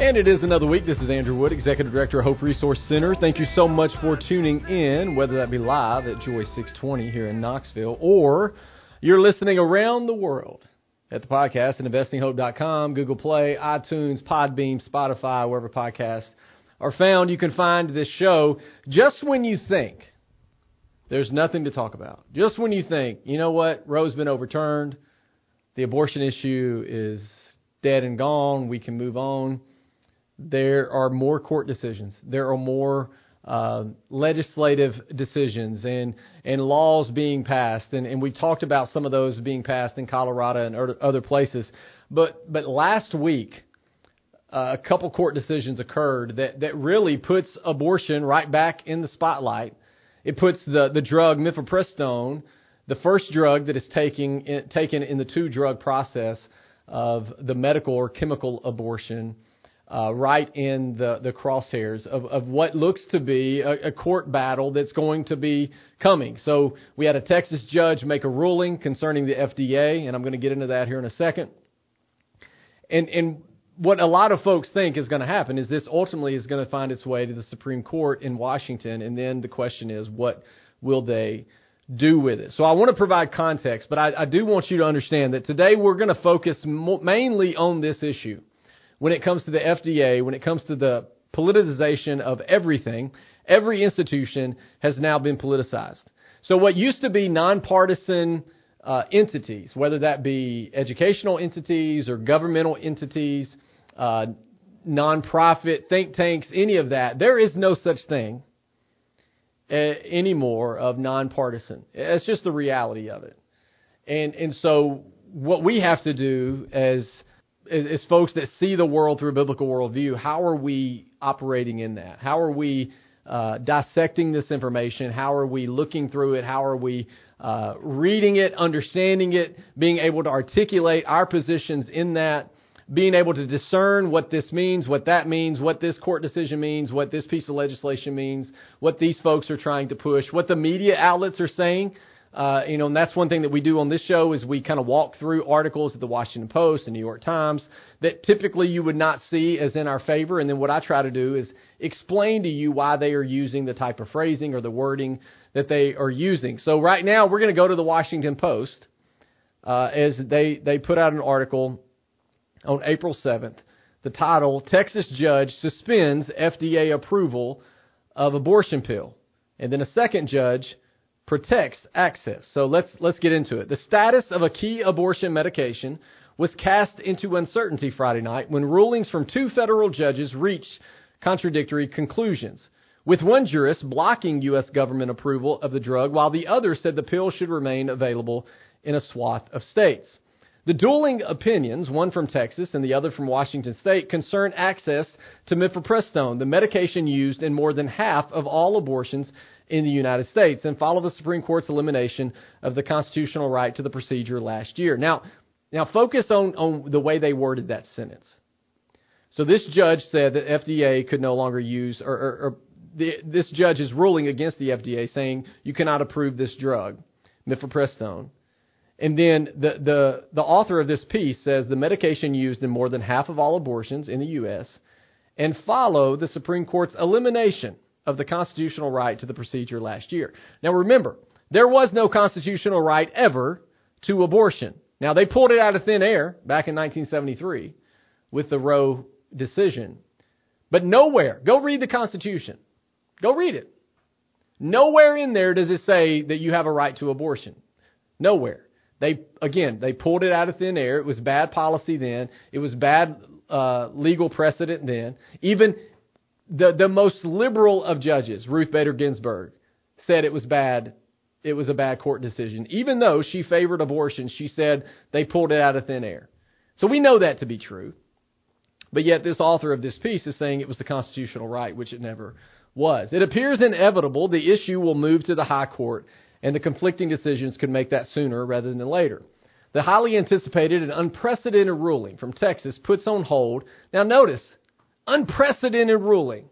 And it is another week. This is Andrew Wood, Executive Director of Hope Resource Center. Thank you so much for tuning in, whether that be live at Joy 620 here in Knoxville or you're listening around the world at the podcast at investinghope.com, Google Play, iTunes, Podbean, Spotify, wherever podcasts are found. You can find this show just when you think there's nothing to talk about. Just when you think, you know what, Roe's been overturned, the abortion issue is dead and gone, we can move on there are more court decisions. There are more uh, legislative decisions and and laws being passed, and, and we talked about some of those being passed in Colorado and other places. But but last week, uh, a couple court decisions occurred that that really puts abortion right back in the spotlight. It puts the the drug mifepristone, the first drug that is taking taken in the two drug process of the medical or chemical abortion uh, right in the, the crosshairs of, of what looks to be a, a court battle that's going to be coming. So we had a Texas judge make a ruling concerning the FDA, and I'm going to get into that here in a second. And, and what a lot of folks think is going to happen is this ultimately is going to find its way to the Supreme Court in Washington, and then the question is, what will they do with it? So I want to provide context, but I, I do want you to understand that today we're going to focus mainly on this issue when it comes to the FDA, when it comes to the politicization of everything, every institution has now been politicized. So what used to be nonpartisan uh, entities, whether that be educational entities or governmental entities, uh, nonprofit think tanks, any of that, there is no such thing uh, anymore of nonpartisan. It's just the reality of it. And and so what we have to do as as, folks that see the world through a biblical worldview, how are we operating in that? How are we uh, dissecting this information? How are we looking through it? How are we uh, reading it, understanding it, being able to articulate our positions in that? Being able to discern what this means, what that means, what this court decision means, what this piece of legislation means, what these folks are trying to push, what the media outlets are saying, uh, you know, and that's one thing that we do on this show is we kind of walk through articles at the Washington Post and New York Times that typically you would not see as in our favor. And then what I try to do is explain to you why they are using the type of phrasing or the wording that they are using. So right now we're going to go to the Washington Post uh, as they they put out an article on April 7th. The title: Texas judge suspends FDA approval of abortion pill, and then a second judge protects access. So let's let's get into it. The status of a key abortion medication was cast into uncertainty Friday night when rulings from two federal judges reached contradictory conclusions. With one jurist blocking U.S. government approval of the drug, while the other said the pill should remain available in a swath of states. The dueling opinions, one from Texas and the other from Washington state, concern access to mifepristone, the medication used in more than half of all abortions in the United States and follow the Supreme Court's elimination of the constitutional right to the procedure last year. Now, now focus on, on the way they worded that sentence. So this judge said that FDA could no longer use, or, or, or the, this judge is ruling against the FDA, saying you cannot approve this drug, mifepristone. And then the, the, the author of this piece says the medication used in more than half of all abortions in the U.S. and follow the Supreme Court's elimination of the constitutional right to the procedure last year. Now remember, there was no constitutional right ever to abortion. Now they pulled it out of thin air back in 1973 with the Roe decision. But nowhere, go read the Constitution. Go read it. Nowhere in there does it say that you have a right to abortion. Nowhere. They again, they pulled it out of thin air. It was bad policy then. It was bad uh, legal precedent then. Even the, the most liberal of judges, Ruth Bader Ginsburg, said it was bad. It was a bad court decision. Even though she favored abortion, she said they pulled it out of thin air. So we know that to be true. But yet, this author of this piece is saying it was the constitutional right, which it never was. It appears inevitable the issue will move to the high court, and the conflicting decisions could make that sooner rather than later. The highly anticipated and unprecedented ruling from Texas puts on hold. Now, notice unprecedented ruling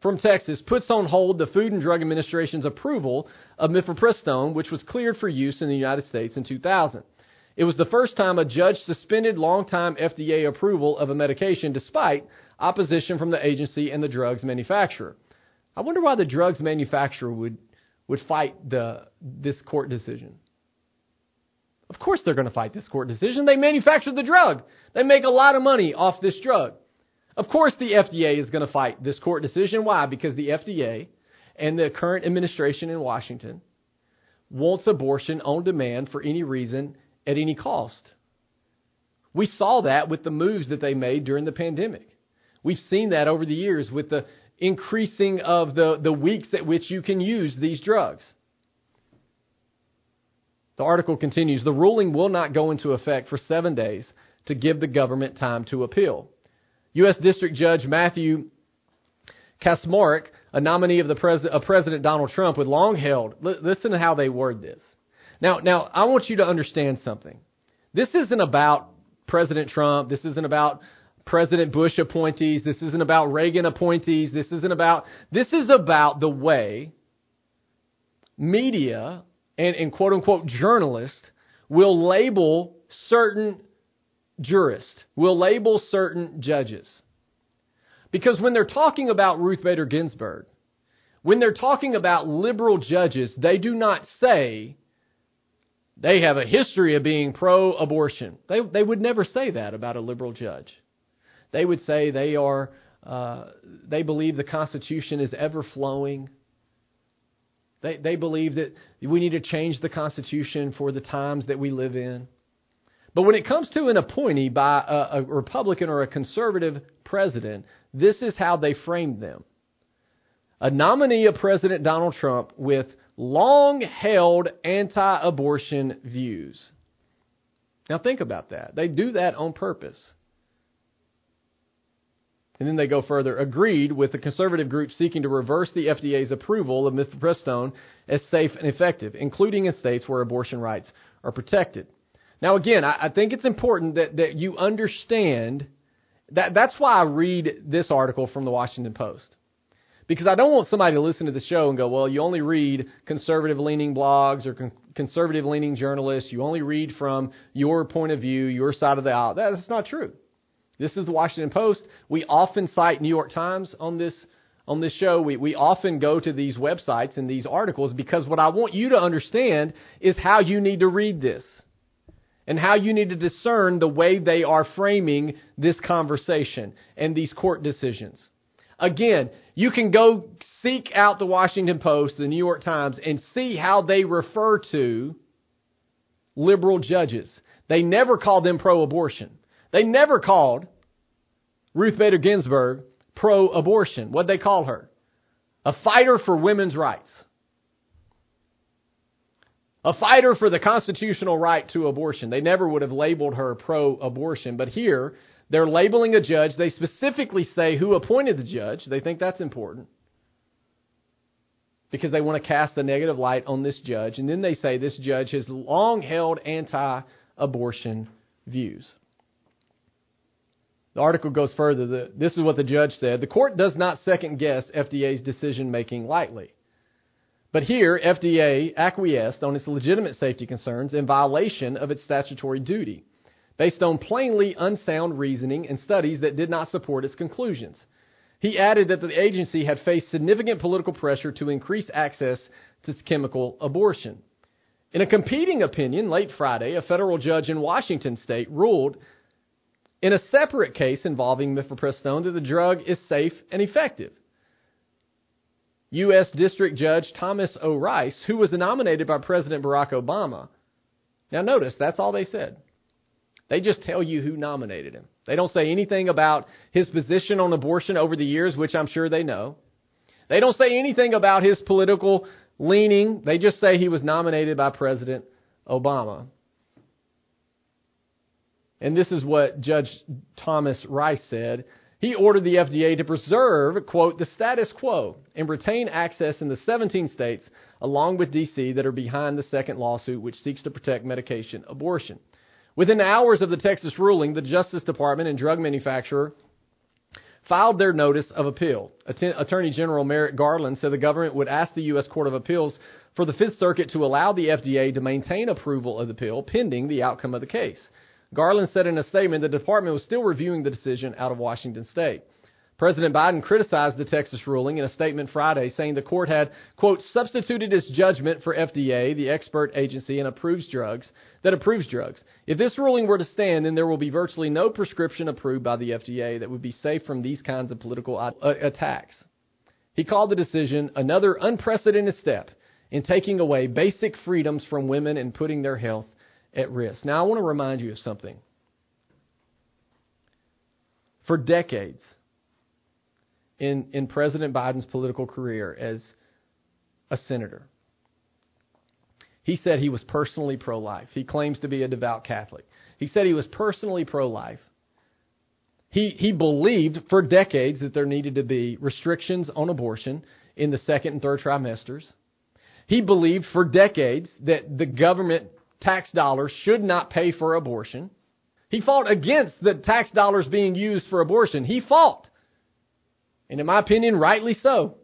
from Texas puts on hold the Food and Drug Administration's approval of mifepristone, which was cleared for use in the United States in 2000. It was the first time a judge suspended longtime FDA approval of a medication despite opposition from the agency and the drugs manufacturer. I wonder why the drugs manufacturer would, would fight the, this court decision. Of course they're going to fight this court decision. They manufacture the drug. They make a lot of money off this drug. Of course the FDA is going to fight this court decision. Why? Because the FDA and the current administration in Washington wants abortion on demand for any reason at any cost. We saw that with the moves that they made during the pandemic. We've seen that over the years with the increasing of the, the weeks at which you can use these drugs. The article continues The ruling will not go into effect for seven days to give the government time to appeal. U.S. District Judge Matthew Kacsmaryk, a nominee of, the pres- of President Donald Trump, with long held. L- listen to how they word this. Now, now, I want you to understand something. This isn't about President Trump. This isn't about President Bush appointees. This isn't about Reagan appointees. This isn't about, this is about the way media and, and quote unquote journalists will label certain jurists, will label certain judges. Because when they're talking about Ruth Bader Ginsburg, when they're talking about liberal judges, they do not say they have a history of being pro abortion. They, they would never say that about a liberal judge. They would say they are, uh, they believe the Constitution is ever flowing. They, they believe that we need to change the Constitution for the times that we live in. But when it comes to an appointee by a, a Republican or a conservative president, this is how they framed them. A nominee of President Donald Trump with long held anti abortion views. Now think about that. They do that on purpose. And then they go further, agreed with the conservative group seeking to reverse the FDA's approval of mifepristone as safe and effective, including in states where abortion rights are protected. Now, again, I, I think it's important that, that you understand that that's why I read this article from the Washington Post. Because I don't want somebody to listen to the show and go, well, you only read conservative leaning blogs or con- conservative leaning journalists. You only read from your point of view, your side of the aisle. That's not true. This is the Washington Post. We often cite New York Times on this on this show. We, we often go to these websites and these articles because what I want you to understand is how you need to read this and how you need to discern the way they are framing this conversation and these court decisions. Again, you can go seek out the Washington Post, the New York Times, and see how they refer to liberal judges. They never call them pro abortion. They never called Ruth Bader Ginsburg pro abortion. What'd they call her? A fighter for women's rights a fighter for the constitutional right to abortion. They never would have labeled her pro abortion, but here they're labeling a judge. They specifically say who appointed the judge. They think that's important because they want to cast a negative light on this judge. And then they say this judge has long held anti abortion views. The article goes further. This is what the judge said. The court does not second guess FDA's decision making lightly. But here, FDA acquiesced on its legitimate safety concerns in violation of its statutory duty, based on plainly unsound reasoning and studies that did not support its conclusions. He added that the agency had faced significant political pressure to increase access to chemical abortion. In a competing opinion late Friday, a federal judge in Washington state ruled in a separate case involving mifepristone that the drug is safe and effective. U.S. District Judge Thomas O. Rice, who was nominated by President Barack Obama. Now, notice, that's all they said. They just tell you who nominated him. They don't say anything about his position on abortion over the years, which I'm sure they know. They don't say anything about his political leaning. They just say he was nominated by President Obama. And this is what Judge Thomas Rice said he ordered the FDA to preserve, quote, the status quo and retain access in the 17 states, along with D.C., that are behind the second lawsuit, which seeks to protect medication abortion. Within hours of the Texas ruling, the Justice Department and drug manufacturer filed their notice of appeal. Attorney General Merrick Garland said the government would ask the U.S. Court of Appeals for the Fifth Circuit to allow the FDA to maintain approval of the pill pending the outcome of the case. Garland said in a statement the department was still reviewing the decision out of Washington state. President Biden criticized the Texas ruling in a statement Friday, saying the court had, quote, substituted its judgment for FDA, the expert agency and approves drugs, that approves drugs. If this ruling were to stand, then there will be virtually no prescription approved by the FDA that would be safe from these kinds of political attacks. He called the decision another unprecedented step in taking away basic freedoms from women and putting their health at risk. Now, I want to remind you of something. For decades, in, in President Biden's political career as a senator. He said he was personally pro life. He claims to be a devout Catholic. He said he was personally pro life. He, he believed for decades that there needed to be restrictions on abortion in the second and third trimesters. He believed for decades that the government tax dollars should not pay for abortion. He fought against the tax dollars being used for abortion. He fought and in my opinion, rightly so,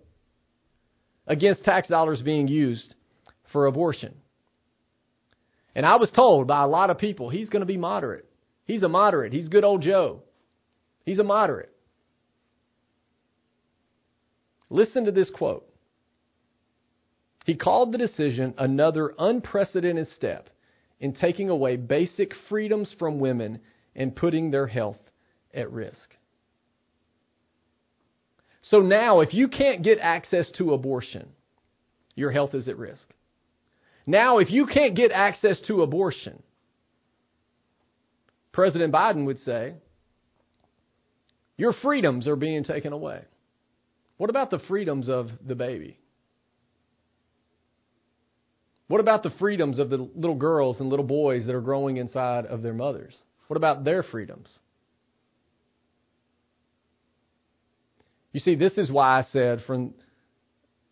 against tax dollars being used for abortion. And I was told by a lot of people he's going to be moderate. He's a moderate. He's good old Joe. He's a moderate. Listen to this quote. He called the decision another unprecedented step in taking away basic freedoms from women and putting their health at risk. So now, if you can't get access to abortion, your health is at risk. Now, if you can't get access to abortion, President Biden would say, your freedoms are being taken away. What about the freedoms of the baby? What about the freedoms of the little girls and little boys that are growing inside of their mothers? What about their freedoms? You see, this is why I said from,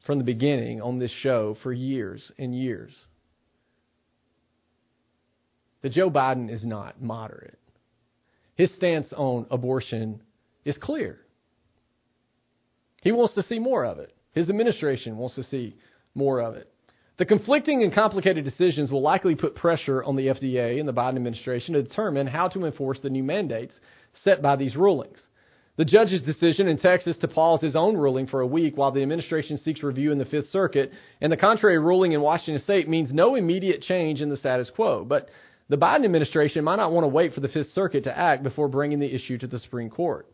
from the beginning on this show for years and years that Joe Biden is not moderate. His stance on abortion is clear. He wants to see more of it. His administration wants to see more of it. The conflicting and complicated decisions will likely put pressure on the FDA and the Biden administration to determine how to enforce the new mandates set by these rulings. The judge's decision in Texas to pause his own ruling for a week while the administration seeks review in the Fifth Circuit and the contrary ruling in Washington state means no immediate change in the status quo. But the Biden administration might not want to wait for the Fifth Circuit to act before bringing the issue to the Supreme Court.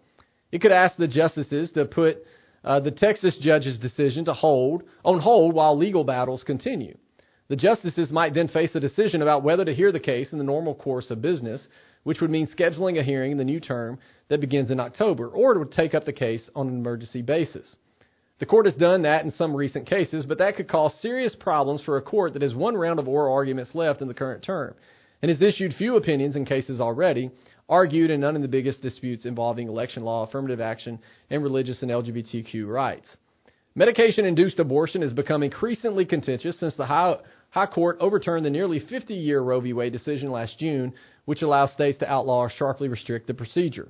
It could ask the justices to put uh, the Texas judge's decision to hold on hold while legal battles continue. The justices might then face a decision about whether to hear the case in the normal course of business, which would mean scheduling a hearing in the new term that begins in October, or it would take up the case on an emergency basis. The court has done that in some recent cases, but that could cause serious problems for a court that has one round of oral arguments left in the current term and has issued few opinions in cases already, argued in none of the biggest disputes involving election law, affirmative action, and religious and LGBTQ rights. Medication induced abortion has become increasingly contentious since the High, High Court overturned the nearly 50 year Roe v. Wade decision last June, which allows states to outlaw or sharply restrict the procedure.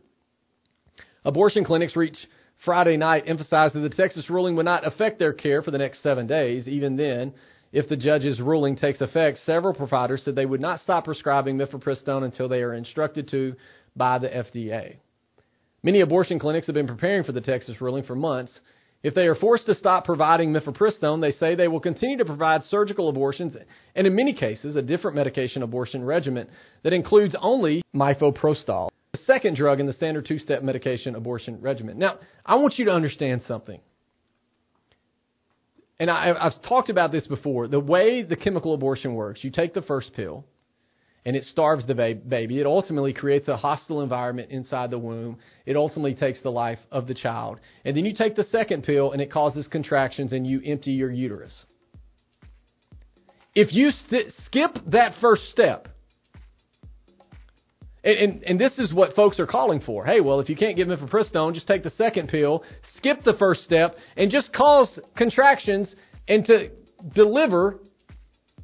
Abortion clinics reached Friday night emphasized that the Texas ruling would not affect their care for the next seven days. Even then, if the judge's ruling takes effect, several providers said they would not stop prescribing mifepristone until they are instructed to by the FDA. Many abortion clinics have been preparing for the Texas ruling for months. If they are forced to stop providing mifepristone, they say they will continue to provide surgical abortions and, in many cases, a different medication abortion regimen that includes only mifoprostol the second drug in the standard two step medication abortion regimen. Now, I want you to understand something. And I, have talked about this before. The way the chemical abortion works, you take the first pill, and it starves the baby. It ultimately creates a hostile environment inside the womb. It ultimately takes the life of the child. And then you take the second pill, and it causes contractions, and you empty your uterus. If you st- skip that first step, and, and, and, this is what folks are calling for. Hey, well, if you can't give mifepristone, just take the second pill, skip the first step, and just cause contractions and to deliver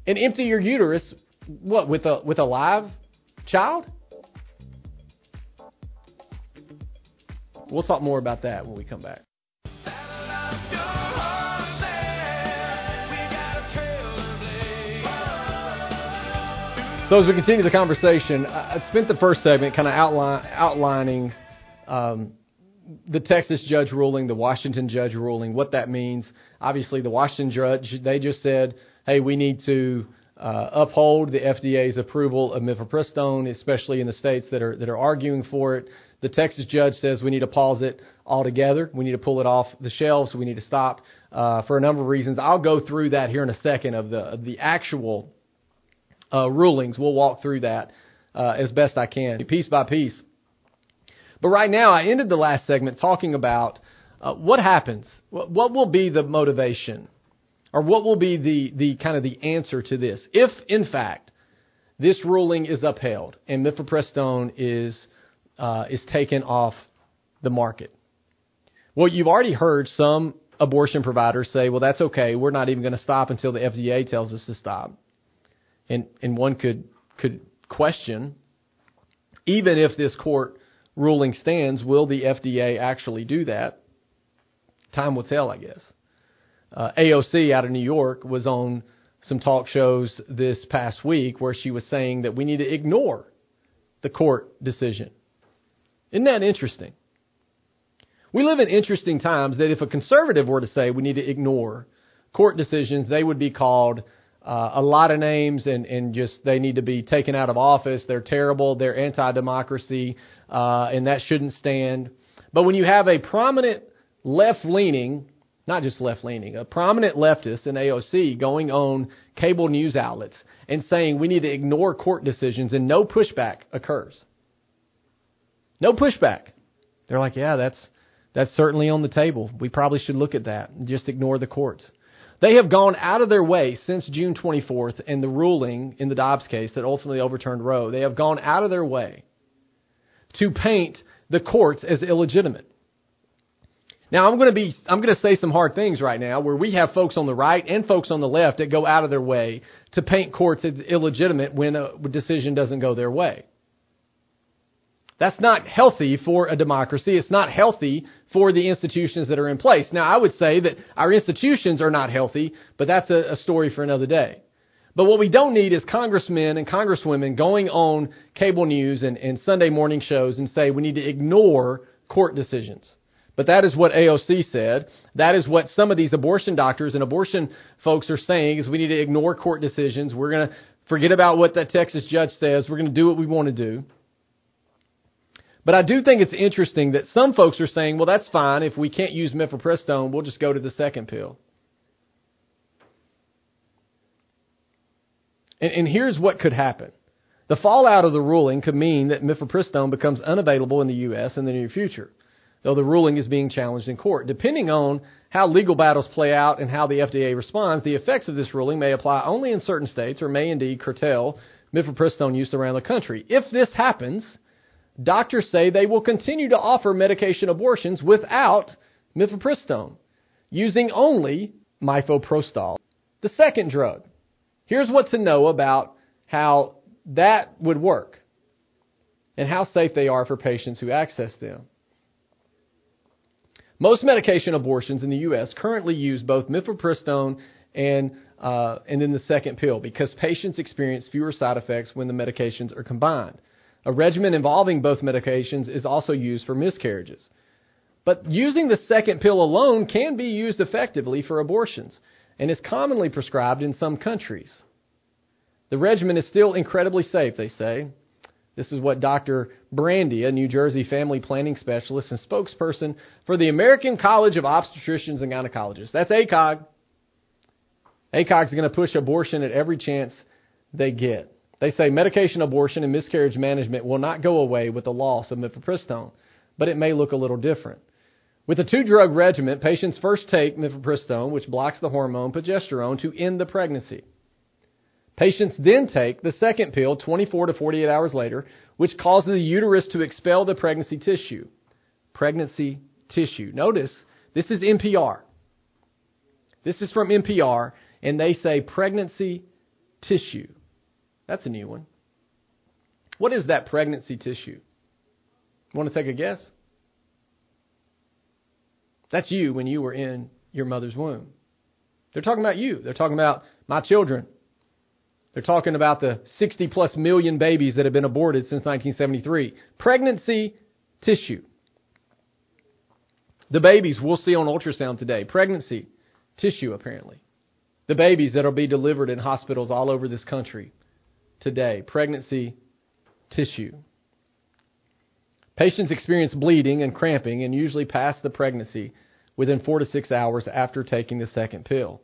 and empty your uterus, what, with a, with a live child? We'll talk more about that when we come back. So as we continue the conversation, I spent the first segment kind of outline, outlining um, the Texas judge ruling, the Washington judge ruling, what that means. Obviously, the Washington judge, they just said, hey, we need to uh, uphold the FDA's approval of mifepristone, especially in the states that are that are arguing for it. The Texas judge says we need to pause it altogether. We need to pull it off the shelves. We need to stop uh, for a number of reasons. I'll go through that here in a second of the of the actual uh, rulings. We'll walk through that uh, as best I can, piece by piece. But right now, I ended the last segment talking about uh, what happens. What, will be the motivation, or what will be the the kind of the answer to this, if in fact this ruling is upheld and mifepristone is uh, is taken off the market. Well, you've already heard some abortion providers say, "Well, that's okay. We're not even going to stop until the FDA tells us to stop." And and one could could question, even if this court ruling stands, will the FDA actually do that? Time will tell, I guess. Uh, AOC out of New York was on some talk shows this past week where she was saying that we need to ignore the court decision. Isn't that interesting? We live in interesting times that if a conservative were to say we need to ignore court decisions, they would be called uh, a lot of names and, and just they need to be taken out of office. They're terrible. They're anti democracy, uh, and that shouldn't stand. But when you have a prominent left leaning, not just left leaning, a prominent leftist in AOC going on cable news outlets and saying we need to ignore court decisions and no pushback occurs. No pushback. They're like, yeah, that's that's certainly on the table. We probably should look at that and just ignore the courts. They have gone out of their way since June 24th and the ruling in the Dobbs case that ultimately overturned Roe. They have gone out of their way to paint the courts as illegitimate. Now I'm going to be I'm going to say some hard things right now where we have folks on the right and folks on the left that go out of their way to paint courts as illegitimate when a decision doesn't go their way. That's not healthy for a democracy. It's not healthy for the institutions that are in place. Now, I would say that our institutions are not healthy, but that's a, a story for another day. But what we don't need is congressmen and congresswomen going on cable news and, and Sunday morning shows and say we need to ignore court decisions. But that is what AOC said. That is what some of these abortion doctors and abortion folks are saying is we need to ignore court decisions. We're going to forget about what that Texas judge says. We're going to do what we want to do. But I do think it's interesting that some folks are saying, well, that's fine. If we can't use mifepristone, we'll just go to the second pill. And, and here's what could happen. The fallout of the ruling could mean that mifepristone becomes unavailable in the U.S. in the near future, though the ruling is being challenged in court. Depending on how legal battles play out and how the FDA responds, the effects of this ruling may apply only in certain states or may indeed curtail mifepristone use around the country. If this happens, doctors say they will continue to offer medication abortions without mifepristone, using only mifoprostol, the second drug. Here's what to know about how that would work and how safe they are for patients who access them. Most medication abortions in the U.S. currently use both mifepristone and uh, and then the second pill because patients experience fewer side effects when the medications are combined. A regimen involving both medications is also used for miscarriages. But using the second pill alone can be used effectively for abortions and is commonly prescribed in some countries. The regimen is still incredibly safe, they say. This is what Dr. Brandy, a New Jersey family planning specialist and spokesperson for the American College of Obstetricians and Gynecologists. That's ACOG. ACOG is going to push abortion at every chance they get. They say medication abortion and miscarriage management will not go away with the loss of mifepristone, but it may look a little different. With a two drug regimen, patients first take mifepristone, which blocks the hormone progesterone, to end the pregnancy. Patients then take the second pill 24 to 48 hours later, which causes the uterus to expel the pregnancy tissue. Pregnancy tissue. Notice, this is NPR. This is from NPR, and they say pregnancy tissue. That's a new one. What is that pregnancy tissue? Want to take a guess? That's you when you were in your mother's womb. They're talking about you. They're talking about my children. They're talking about the 60 plus million babies that have been aborted since 1973. Pregnancy tissue. The babies we'll see on ultrasound today, pregnancy, tissue apparently. The babies that'll be delivered in hospitals all over this country today, pregnancy, tissue. Patients experience bleeding and cramping and usually pass the pregnancy within four to six hours after taking the second pill.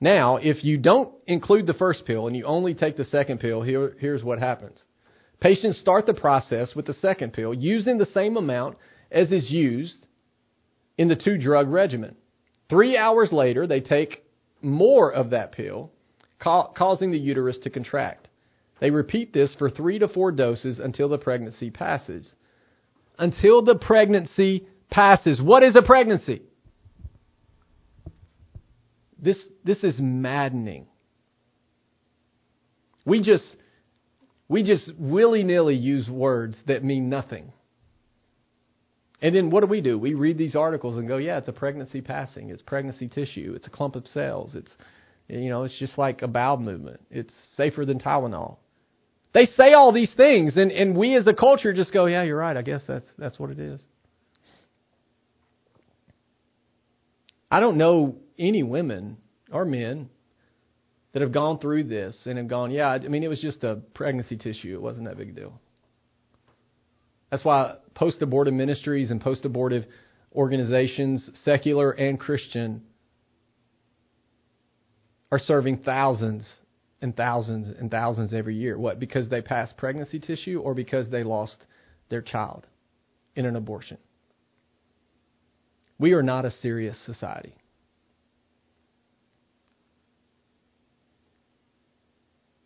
Now, if you don't include the first pill and you only take the second pill, here, here's what happens. Patients start the process with the second pill using the same amount as is used in the two drug regimen. Three hours later, they take more of that pill, ca- causing the uterus to contract. They repeat this for three to four doses until the pregnancy passes. Until the pregnancy passes. What is a pregnancy? This, this is maddening. We just, we just willy nilly use words that mean nothing. And then what do we do? We read these articles and go, yeah, it's a pregnancy passing. It's pregnancy tissue. It's a clump of cells. It's, you know, it's just like a bowel movement. It's safer than Tylenol. They say all these things, and, and we as a culture just go, yeah, you're right. I guess that's, that's what it is. I don't know any women or men that have gone through this and have gone, yeah, I mean, it was just a pregnancy tissue. It wasn't that big a deal. That's why post abortive ministries and post abortive organizations, secular and Christian, are serving thousands and thousands and thousands every year. What? Because they passed pregnancy tissue or because they lost their child in an abortion? We are not a serious society.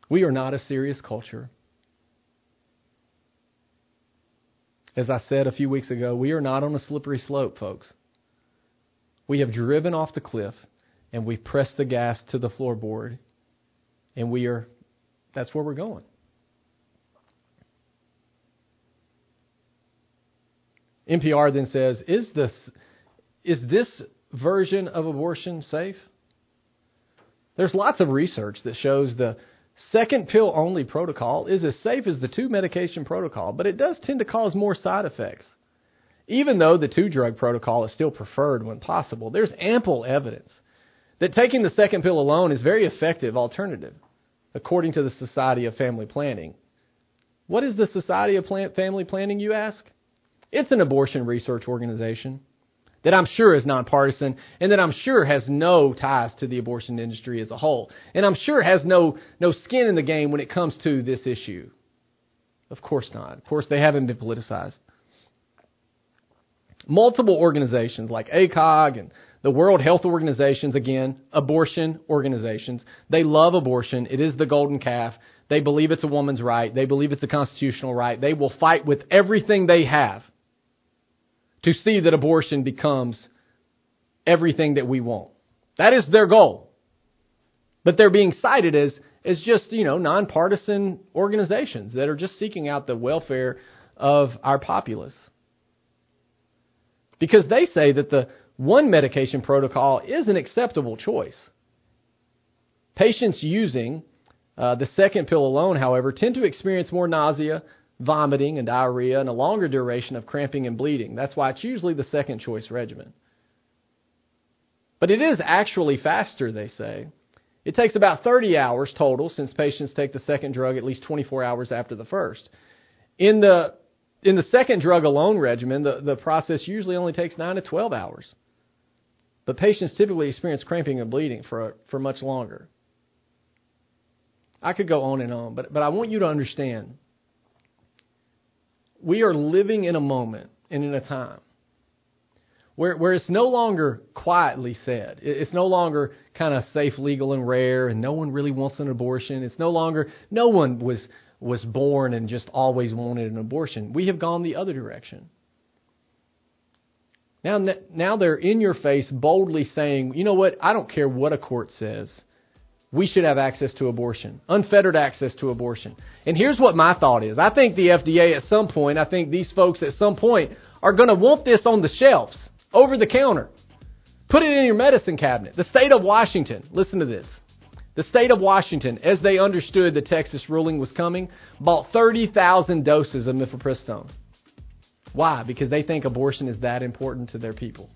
We are not a serious culture. As I said a few weeks ago, we are not on a slippery slope, folks. We have driven off the cliff and we've pressed the gas to the floorboard, and we are, that's where we're going. NPR then says, is this, is this version of abortion safe? There's lots of research that shows the second pill only protocol is as safe as the two medication protocol, but it does tend to cause more side effects. Even though the two drug protocol is still preferred when possible, there's ample evidence that taking the second pill alone is very effective alternative, according to the Society of Family Planning. What is the Society of Family Planning, you ask? It's an abortion research organization that I'm sure is nonpartisan and that I'm sure has no ties to the abortion industry as a whole. And I'm sure has no, no skin in the game when it comes to this issue. Of course not. Of course, they haven't been politicized. Multiple organizations like ACOG and the World Health Organizations, again, abortion organizations, they love abortion. It is the golden calf. They believe it's a woman's right. They believe it's a constitutional right. They will fight with everything they have to see that abortion becomes everything that we want. That is their goal. But they're being cited as, as just, you know, nonpartisan organizations that are just seeking out the welfare of our populace. Because they say that the one medication protocol is an acceptable choice. Patients using uh, the second pill alone, however, tend to experience more nausea, vomiting and diarrhea, and a longer duration of cramping and bleeding. That's why it's usually the second choice regimen. But it is actually faster, they say. It takes about 30 hours total since patients take the second drug at least 24 hours after the first. In the in the second drug alone regimen, the, the process usually only takes 9 to 12 hours. But patients typically experience cramping and bleeding for, for much longer. I could go on and on, but, but I want you to understand we are living in a moment and in a time where, where it's no longer quietly said. It's no longer kind of safe, legal, and rare, and no one really wants an abortion. It's no longer, no one was, was born and just always wanted an abortion. We have gone the other direction. Now, now they're in your face boldly saying, you know what, I don't care what a court says we should have access to abortion, unfettered access to abortion. And here's what my thought is. I think the FDA at some point, I think these folks at some point are going to want this on the shelves, over the counter. Put it in your medicine cabinet. The state of Washington, listen to this. The state of Washington, as they understood the Texas ruling was coming, bought 30,000 doses of mifepristone. Why? Because they think abortion is that important to their people.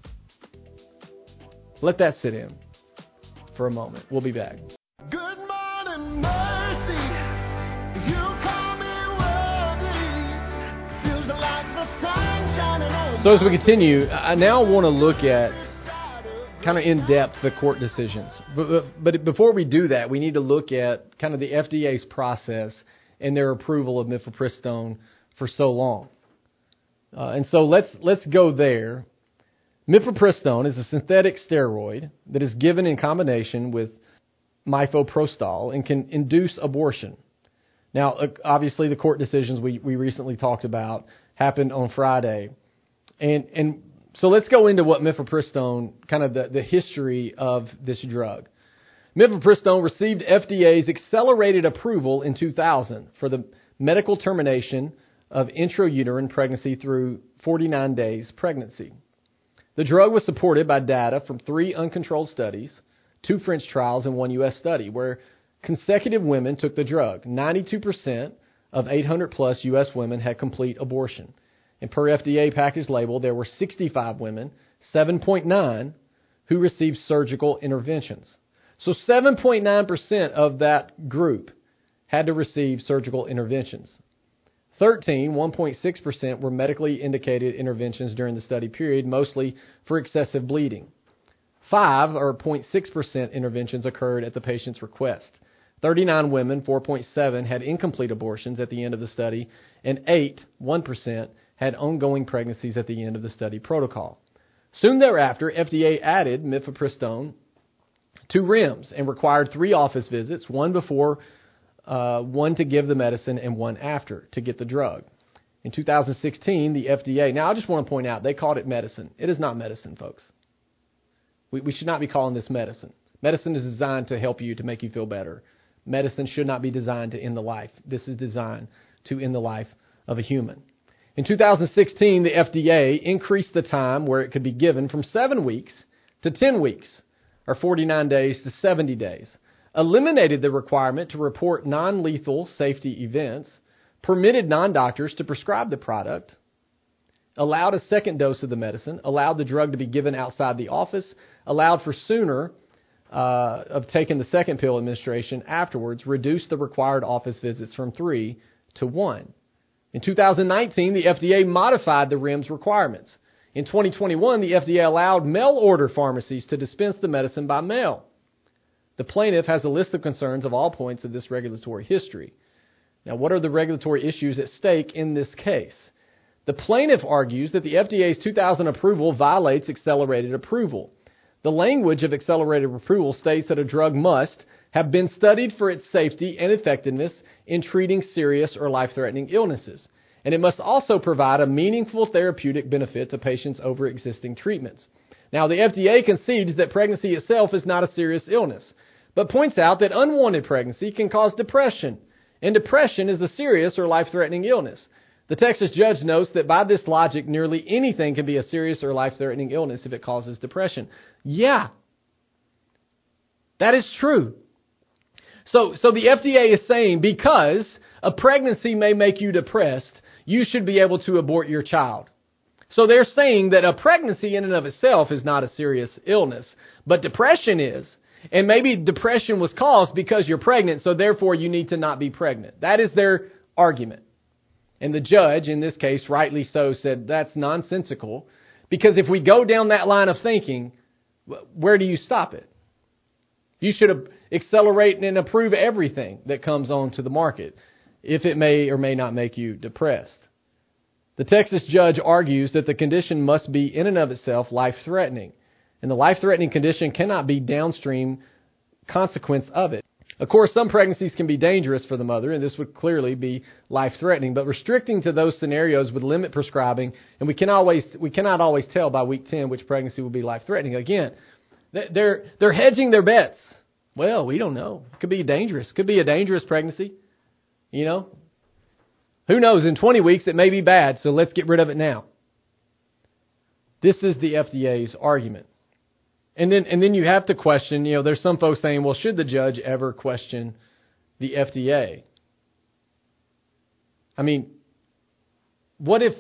Let that sit in for a moment. We'll be back. Good morning, mercy. You call me worthy. Feels like the sun shining on So as we continue, I now want to look at kind of in depth the court decisions. But, but before we do that, we need to look at kind of the FDA's process and their approval of mifepristone for so long. Uh, and so let's let's go there. Mifepristone is a synthetic steroid that is given in combination with mifoprostol and can induce abortion. Now, uh, obviously, the court decisions we, we recently talked about happened on Friday, and and so let's go into what mifepristone, kind of the, the history of this drug. Mifepristone received FDA's accelerated approval in 2000 for the medical termination of intrauterine pregnancy through 49 days pregnancy. The drug was supported by data from three uncontrolled studies, two French trials, and one U.S. study, where consecutive women took the drug. 92% of 800 plus U.S. women had complete abortion. And per FDA package label, there were 65 women, 7.9, who received surgical interventions. So 7.9% of that group had to receive surgical interventions. 13, 1.6%, were medically indicated interventions during the study period, mostly for excessive bleeding. 5, or 0.6%, interventions occurred at the patient's request. 39 women, 4.7, had incomplete abortions at the end of the study, and 8, 1%, had ongoing pregnancies at the end of the study protocol. Soon thereafter, FDA added mifepristone to REMS and required three office visits, one before, uh, one to give the medicine, and one after to get the drug. In 2016, the FDA, now I just want to point out, they called it medicine. It is not medicine, folks. We, we should not be calling this medicine. Medicine is designed to help you, to make you feel better. Medicine should not be designed to end the life. This is designed to end the life of a human. In 2016, the FDA increased the time where it could be given from seven weeks to 10 weeks, or 49 days to 70 days, eliminated the requirement to report non lethal safety events, permitted non doctors to prescribe the product, allowed a second dose of the medicine, allowed the drug to be given outside the office, allowed for sooner uh, of taking the second pill administration afterwards, reduced the required office visits from three to one. In 2019, the FDA modified the REMS requirements. In 2021, the FDA allowed mail order pharmacies to dispense the medicine by mail. The plaintiff has a list of concerns of all points of this regulatory history. Now, what are the regulatory issues at stake in this case? The plaintiff argues that the FDA's 2000 approval violates accelerated approval. The language of accelerated approval states that a drug must have been studied for its safety and effectiveness in treating serious or life threatening illnesses. And it must also provide a meaningful therapeutic benefit to patients over existing treatments. Now, the FDA concedes that pregnancy itself is not a serious illness, but points out that unwanted pregnancy can cause depression, and depression is a serious or life threatening illness. The Texas judge notes that by this logic, nearly anything can be a serious or life threatening illness if it causes depression. Yeah, that is true. So, so the FDA is saying because a pregnancy may make you depressed, you should be able to abort your child. So they're saying that a pregnancy in and of itself is not a serious illness, but depression is. And maybe depression was caused because you're pregnant, so therefore you need to not be pregnant. That is their argument. And the judge, in this case, rightly so, said that's nonsensical because if we go down that line of thinking, where do you stop it? You should accelerate and approve everything that comes onto the market if it may or may not make you depressed. The Texas judge argues that the condition must be in and of itself life threatening, and the life threatening condition cannot be downstream consequence of it. Of course, some pregnancies can be dangerous for the mother, and this would clearly be life threatening, but restricting to those scenarios would limit prescribing, and we, can always, we cannot always tell by week 10 which pregnancy will be life threatening. Again, they're, they're hedging their bets. Well, we don't know. It could be dangerous. It could be a dangerous pregnancy. You know? Who knows? In 20 weeks, it may be bad, so let's get rid of it now. This is the FDA's argument. And then, and then you have to question, you know, there's some folks saying, well, should the judge ever question the FDA? I mean, what if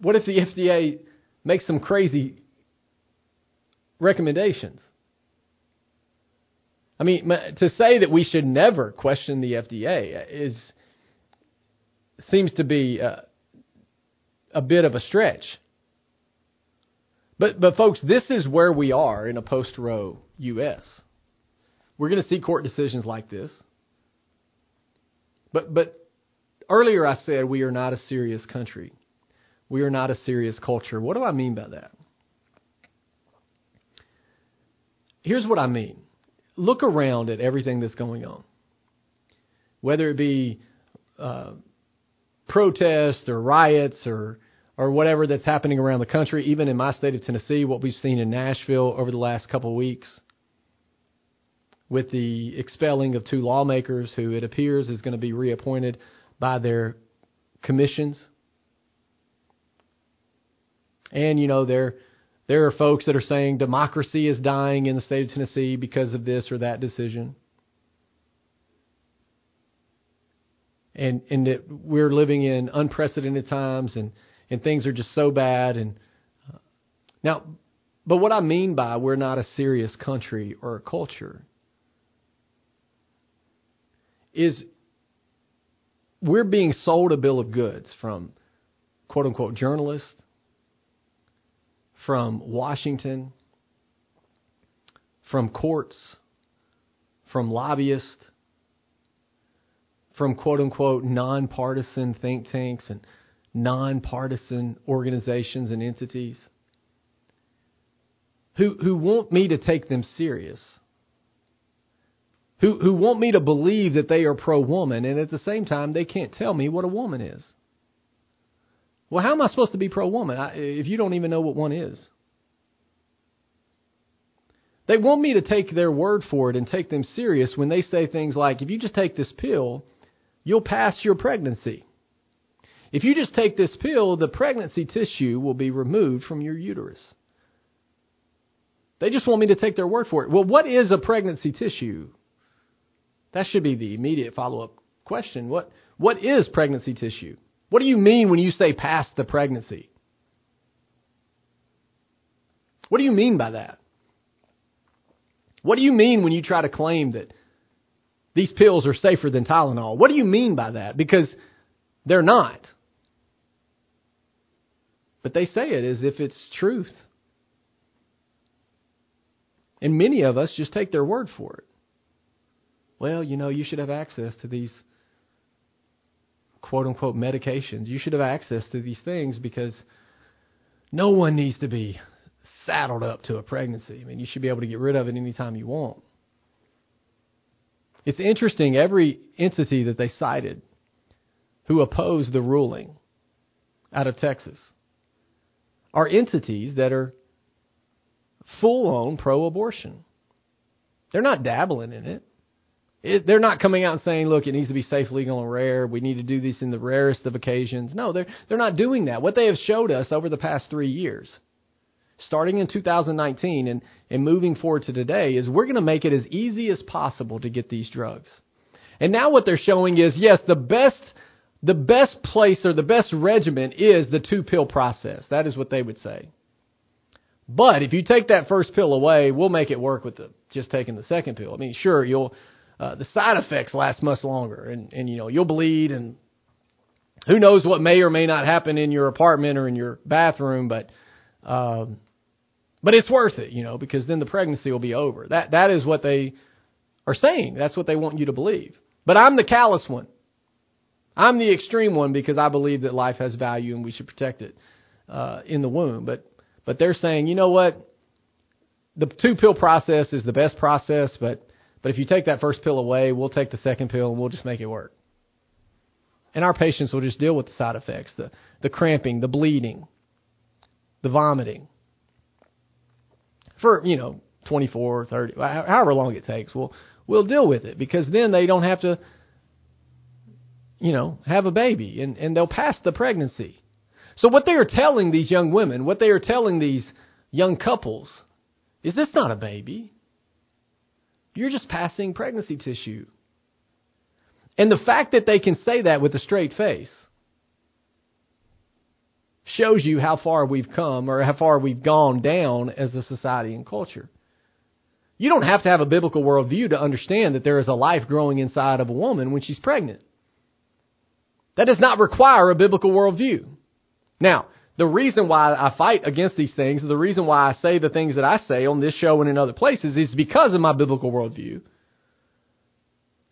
what if the FDA makes some crazy recommendations? I mean, to say that we should never question the FDA is seems to be uh, a bit of a stretch. But but folks, this is where we are in a post Roe U.S. We're going to see court decisions like this. But but earlier I said we are not a serious country. We are not a serious culture. What do I mean by that? Here's what I mean. Look around at everything that's going on. Whether it be uh, protests or riots or or whatever that's happening around the country, even in my state of Tennessee, what we've seen in Nashville over the last couple of weeks with the expelling of two lawmakers who it appears is going to be reappointed by their commissions. And you know there there are folks that are saying democracy is dying in the state of Tennessee because of this or that decision. And and that we're living in unprecedented times and and things are just so bad. And uh, now but what I mean by we're not a serious country or a culture is we're being sold a bill of goods from quote unquote journalists, from Washington, from courts, from lobbyists, from quote unquote nonpartisan think tanks and nonpartisan organizations and entities who, who want me to take them serious who, who want me to believe that they are pro woman, and at the same time, they can't tell me what a woman is. Well, how am I supposed to be pro woman if you don't even know what one is? They want me to take their word for it and take them serious when they say things like, if you just take this pill, you'll pass your pregnancy. If you just take this pill, the pregnancy tissue will be removed from your uterus. They just want me to take their word for it. Well, what is a pregnancy tissue? That should be the immediate follow up question. What, what is pregnancy tissue? What do you mean when you say past the pregnancy? What do you mean by that? What do you mean when you try to claim that these pills are safer than Tylenol? What do you mean by that? Because they're not. But they say it as if it's truth. And many of us just take their word for it well, you know, you should have access to these quote unquote medications. You should have access to these things because no one needs to be saddled up to a pregnancy. I mean, you should be able to get rid of it anytime you want. It's interesting, every entity that they cited who opposed the ruling out of Texas are entities that are full on pro abortion. They're not dabbling in it. It, they're not coming out and saying, "Look, it needs to be safe, legal, and rare. We need to do this in the rarest of occasions." No, they're they're not doing that. What they have showed us over the past three years, starting in 2019 and and moving forward to today, is we're going to make it as easy as possible to get these drugs. And now what they're showing is, yes, the best the best place or the best regimen is the two pill process. That is what they would say. But if you take that first pill away, we'll make it work with the just taking the second pill. I mean, sure, you'll uh, the side effects last much longer, and and you know you'll bleed, and who knows what may or may not happen in your apartment or in your bathroom, but um, but it's worth it, you know, because then the pregnancy will be over. That that is what they are saying. That's what they want you to believe. But I'm the callous one. I'm the extreme one because I believe that life has value and we should protect it uh, in the womb. But but they're saying, you know what? The two pill process is the best process, but but if you take that first pill away, we'll take the second pill and we'll just make it work. And our patients will just deal with the side effects, the, the cramping, the bleeding, the vomiting. For, you know, 24, 30, however long it takes, we'll, we'll deal with it because then they don't have to, you know, have a baby and, and they'll pass the pregnancy. So what they are telling these young women, what they are telling these young couples is this not a baby. You're just passing pregnancy tissue. And the fact that they can say that with a straight face shows you how far we've come or how far we've gone down as a society and culture. You don't have to have a biblical worldview to understand that there is a life growing inside of a woman when she's pregnant. That does not require a biblical worldview. Now, the reason why I fight against these things, the reason why I say the things that I say on this show and in other places is because of my biblical worldview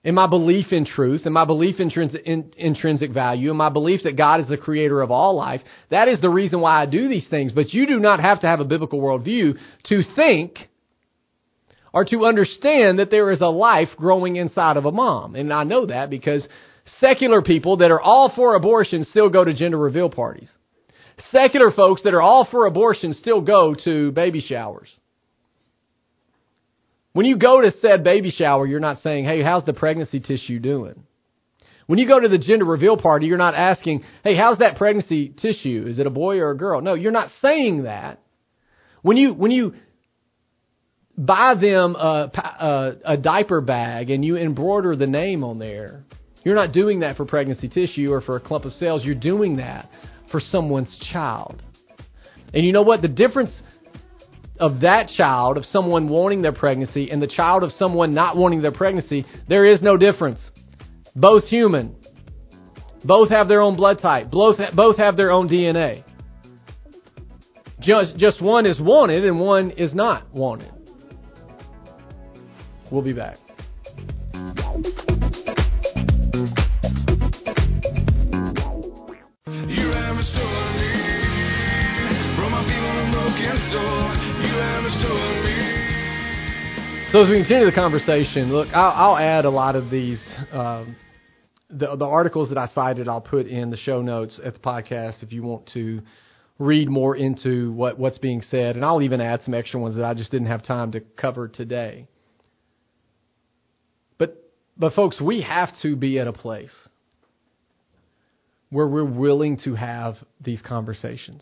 and my belief in truth and my belief in, in intrinsic value and my belief that God is the creator of all life. That is the reason why I do these things. But you do not have to have a biblical worldview to think or to understand that there is a life growing inside of a mom. And I know that because secular people that are all for abortion still go to gender reveal parties. Secular folks that are all for abortion still go to baby showers. When you go to said baby shower, you're not saying, hey, how's the pregnancy tissue doing? When you go to the gender reveal party, you're not asking, hey, how's that pregnancy tissue? Is it a boy or a girl? No, you're not saying that. When you, when you buy them a, a, a diaper bag and you embroider the name on there, you're not doing that for pregnancy tissue or for a clump of cells. You're doing that for someone's child. And you know what? The difference of that child, of someone wanting their pregnancy, and the child of someone not wanting their pregnancy, there is no difference. Both human. Both have their own blood type. Both, both have their own DNA. Just, just one is wanted and one is not wanted. We'll be back. So as we continue the conversation, look, I'll, I'll add a lot of these, um, the the articles that I cited. I'll put in the show notes at the podcast if you want to read more into what what's being said, and I'll even add some extra ones that I just didn't have time to cover today. But but folks, we have to be at a place where we're willing to have these conversations.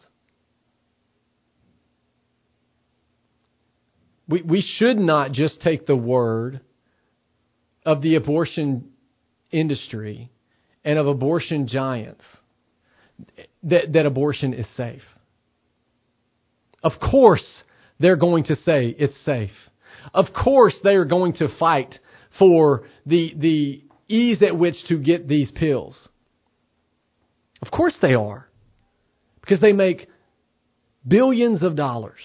We, we should not just take the word of the abortion industry and of abortion giants that, that abortion is safe. Of course, they're going to say it's safe. Of course, they are going to fight for the, the ease at which to get these pills. Of course they are. Because they make billions of dollars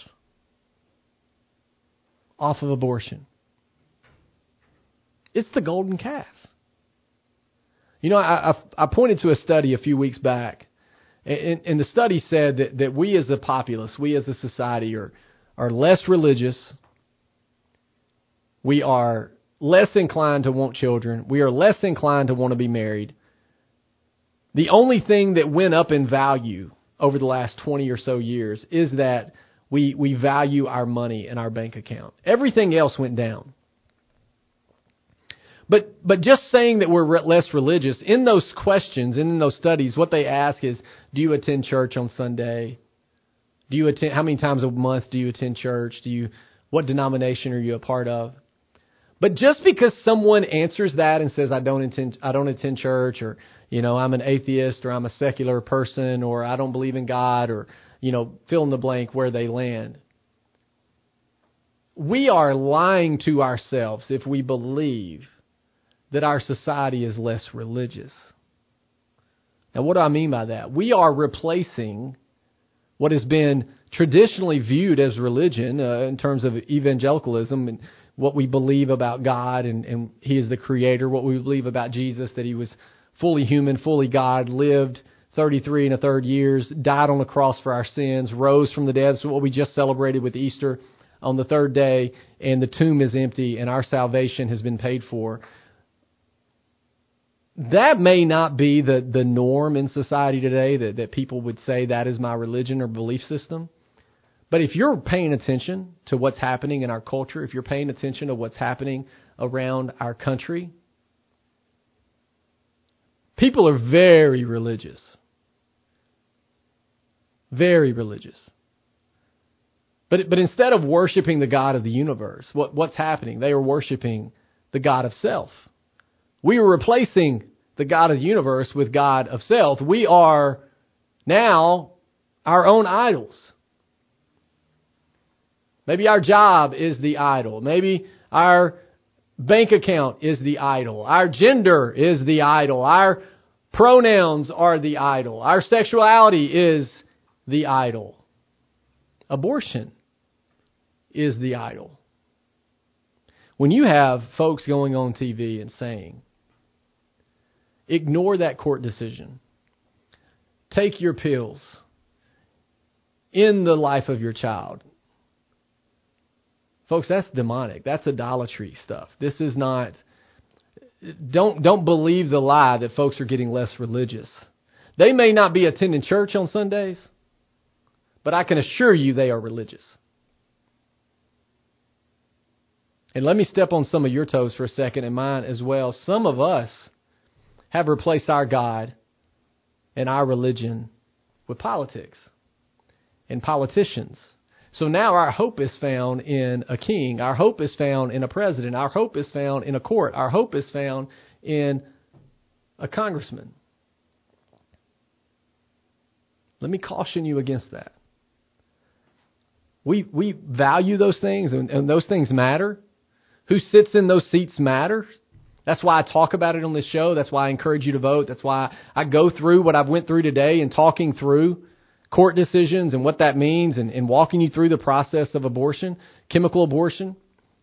off of abortion. It's the golden calf. You know, I, I, I pointed to a study a few weeks back, and, and the study said that, that we as a populace, we as a society, are, are less religious. We are less inclined to want children. We are less inclined to want to be married. The only thing that went up in value over the last 20 or so years is that we, we value our money in our bank account. Everything else went down. But, but just saying that we're re- less religious, in those questions in those studies, what they ask is, do you attend church on Sunday? Do you attend, how many times a month do you attend church? Do you, what denomination are you a part of? But just because someone answers that and says, I don't attend, I don't attend church or, you know, I'm an atheist or I'm a secular person or I don't believe in God or, you know, fill in the blank where they land. We are lying to ourselves if we believe that our society is less religious. Now, what do I mean by that? We are replacing what has been traditionally viewed as religion uh, in terms of evangelicalism and what we believe about God and, and He is the Creator, what we believe about Jesus, that He was fully human, fully God, lived 33 and a third years, died on the cross for our sins, rose from the dead. So what we just celebrated with Easter on the third day, and the tomb is empty, and our salvation has been paid for. That may not be the, the norm in society today, that, that people would say that is my religion or belief system. But if you're paying attention to what's happening in our culture, if you're paying attention to what's happening around our country, people are very religious. Very religious. But, but instead of worshiping the God of the universe, what, what's happening? They are worshiping the God of self. We are replacing the God of the universe with God of self. We are now our own idols. Maybe our job is the idol. Maybe our bank account is the idol. Our gender is the idol. Our pronouns are the idol. Our sexuality is the idol. Abortion is the idol. When you have folks going on TV and saying, ignore that court decision, take your pills, in the life of your child, Folks, that's demonic. That's idolatry stuff. This is not don't don't believe the lie that folks are getting less religious. They may not be attending church on Sundays, but I can assure you they are religious. And let me step on some of your toes for a second and mine as well. Some of us have replaced our God and our religion with politics and politicians so now our hope is found in a king. Our hope is found in a president. Our hope is found in a court. Our hope is found in a congressman. Let me caution you against that. We, we value those things, and, and those things matter. Who sits in those seats matters. That's why I talk about it on this show. That's why I encourage you to vote. That's why I go through what I've went through today and talking through court decisions and what that means and, and walking you through the process of abortion, chemical abortion,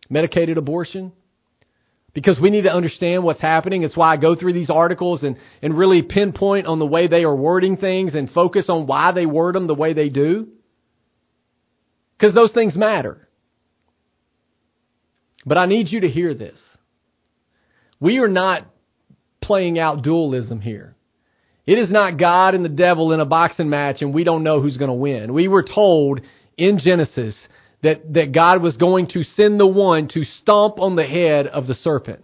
medicated abortion. Because we need to understand what's happening. It's why I go through these articles and, and really pinpoint on the way they are wording things and focus on why they word them the way they do. Because those things matter. But I need you to hear this. We are not playing out dualism here. It is not God and the devil in a boxing match and we don't know who's going to win. We were told in Genesis that, that God was going to send the one to stomp on the head of the serpent.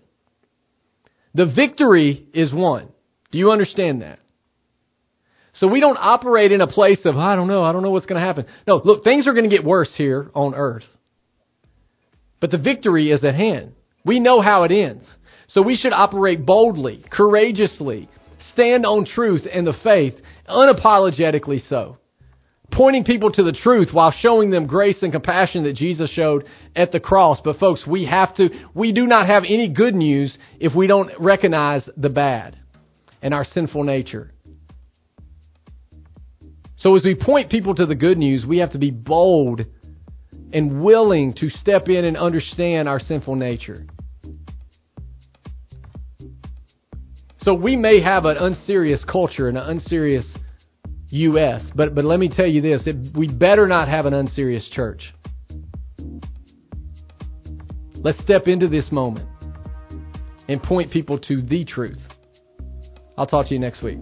The victory is won. Do you understand that? So we don't operate in a place of, I don't know, I don't know what's going to happen. No, look, things are going to get worse here on earth. But the victory is at hand. We know how it ends. So we should operate boldly, courageously, stand on truth and the faith, unapologetically so. Pointing people to the truth while showing them grace and compassion that Jesus showed at the cross. But folks, we have to, we do not have any good news if we don't recognize the bad and our sinful nature. So as we point people to the good news, we have to be bold and willing to step in and understand our sinful nature. So we may have an unserious culture and an unserious U.S., but, but let me tell you this it, we better not have an unserious church. Let's step into this moment and point people to the truth. I'll talk to you next week.